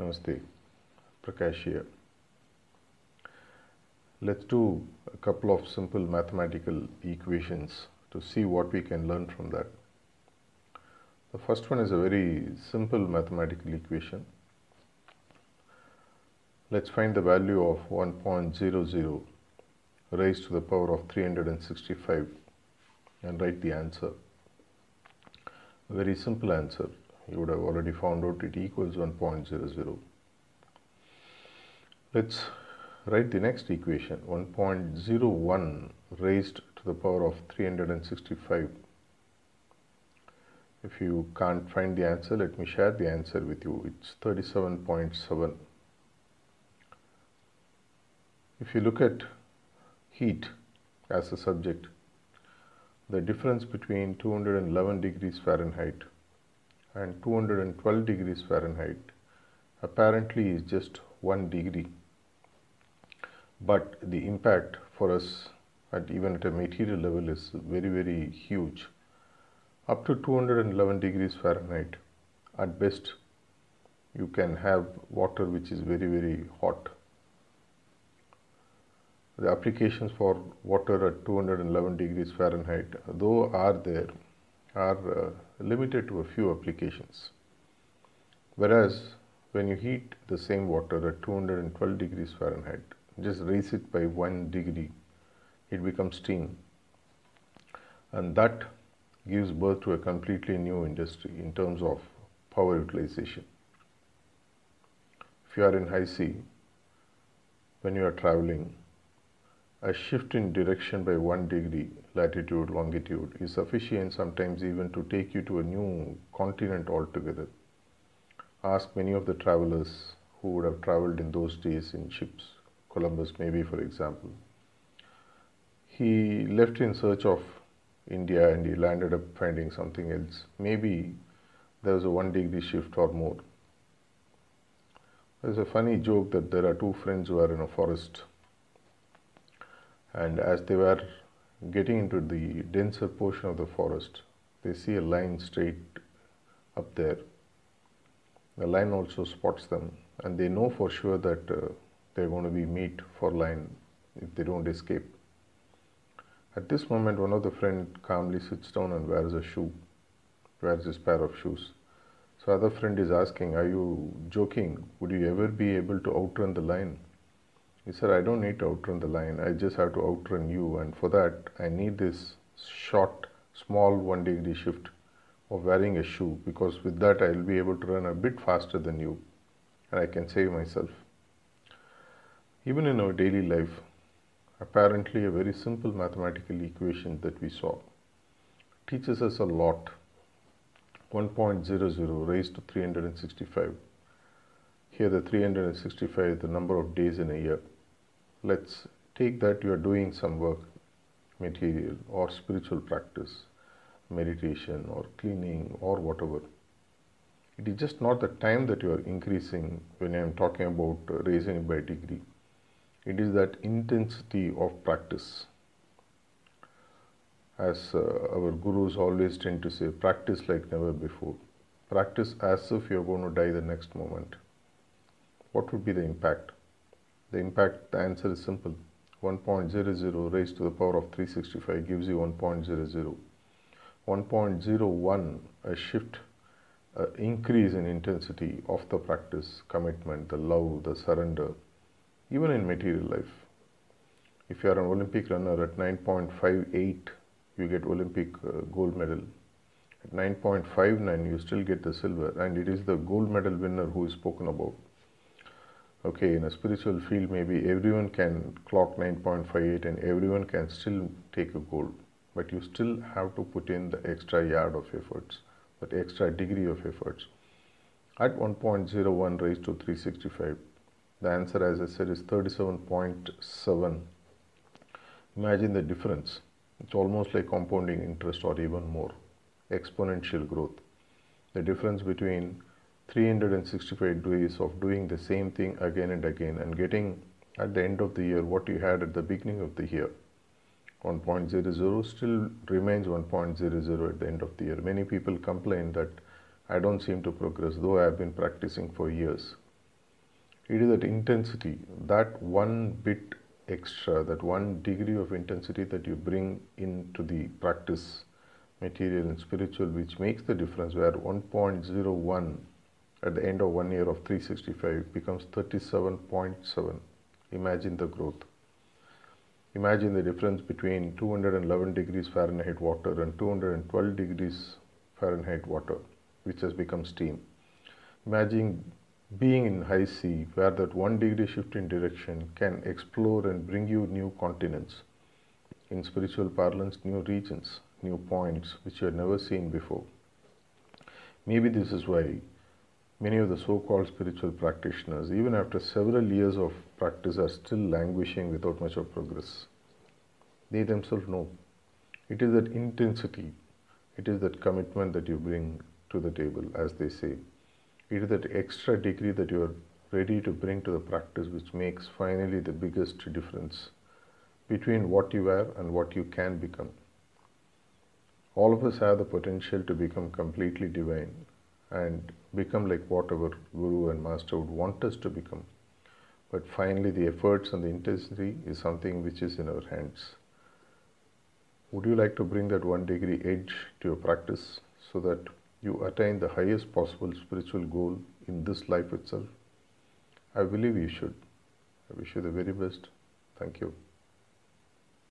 Namaste, Prakash. Let's do a couple of simple mathematical equations to see what we can learn from that. The first one is a very simple mathematical equation. Let's find the value of 1.00 raised to the power of 365 and write the answer. A very simple answer. You would have already found out it equals 1.00. Let's write the next equation. 1.01 raised to the power of 365 if you can't find the answer let me share the answer with you. It's 37.7 if you look at heat as a subject the difference between 211 degrees Fahrenheit and 212 degrees Fahrenheit. Apparently is just 1 degree. But the impact for us at even at a material level is very very huge. Up to 211 degrees Fahrenheit. At best you can have water which is very very hot. The applications for water at 211 degrees Fahrenheit though are there are uh, limited to a few applications. Whereas when you heat the same water at 212 degrees Fahrenheit just raise it by one degree it becomes steam. And that gives birth to a completely new industry in terms of power utilization. If you are in high sea when you are traveling a shift in direction by one degree latitude longitude is sufficient sometimes even to take you to a new continent altogether ask many of the travelers who would have traveled in those days in ships Columbus, maybe for example. He left in search of India and he landed up finding something else. Maybe there was a one degree shift or more. There's a funny joke that there are two friends who are in a forest, and as they were getting into the denser portion of the forest, they see a line straight up there. The line also spots them, and they know for sure that. Uh, they're going to be meat for line if they don't escape. At this moment, one of the friend calmly sits down and wears a shoe, wears his pair of shoes. So other friend is asking, are you joking? Would you ever be able to outrun the line? He said, I don't need to outrun the line. I just have to outrun you. And for that, I need this short, small one degree shift of wearing a shoe because with that, I'll be able to run a bit faster than you and I can save myself. Even in our daily life, apparently a very simple mathematical equation that we saw teaches us a lot. 1.00 raised to 365. Here the 365 is the number of days in a year. Let's take that you are doing some work, material or spiritual practice, meditation or cleaning or whatever. It is just not the time that you are increasing when I am talking about raising by degree it is that intensity of practice. As uh, our gurus always tend to say, practice like never before. Practice as if you're going to die the next moment. What would be the impact? The impact, the answer is simple. 1.00 raised to the power of 365 gives you 1.00. 1.01, a shift, uh, increase in intensity of the practice, commitment, the love, the surrender, even in material life. If you are an Olympic runner at 9.58, you get Olympic uh, gold medal. At 9.59, you still get the silver, and it is the gold medal winner who is spoken about. Okay, in a spiritual field, maybe everyone can clock 9.58 and everyone can still take a gold, but you still have to put in the extra yard of efforts, that extra degree of efforts. At 1.01 raised to 365, the answer, as I said, is 37.7. Imagine the difference. It's almost like compounding interest or even more. Exponential growth. The difference between 365 days of doing the same thing again and again and getting at the end of the year what you had at the beginning of the year. 1.00 still remains 1.00 at the end of the year. Many people complain that I don't seem to progress, though I have been practicing for years. It is that intensity, that one bit extra, that one degree of intensity that you bring into the practice, material and spiritual, which makes the difference where 1.01 at the end of one year of 365 becomes 37.7. Imagine the growth. Imagine the difference between 211 degrees Fahrenheit water and 212 degrees Fahrenheit water, which has become steam. Imagine being in high sea where that one degree shift in direction can explore and bring you new continents. In spiritual parlance, new regions, new points which you had never seen before. Maybe this is why many of the so called spiritual practitioners, even after several years of practice, are still languishing without much of progress. They themselves know. It is that intensity, it is that commitment that you bring to the table, as they say. It is that extra degree that you are ready to bring to the practice which makes finally the biggest difference between what you are and what you can become. All of us have the potential to become completely divine and become like what our Guru and Master would want us to become. But finally, the efforts and the intensity is something which is in our hands. Would you like to bring that one degree edge to your practice so that you attain the highest possible spiritual goal in this life itself? I believe you should. I wish you the very best. Thank you.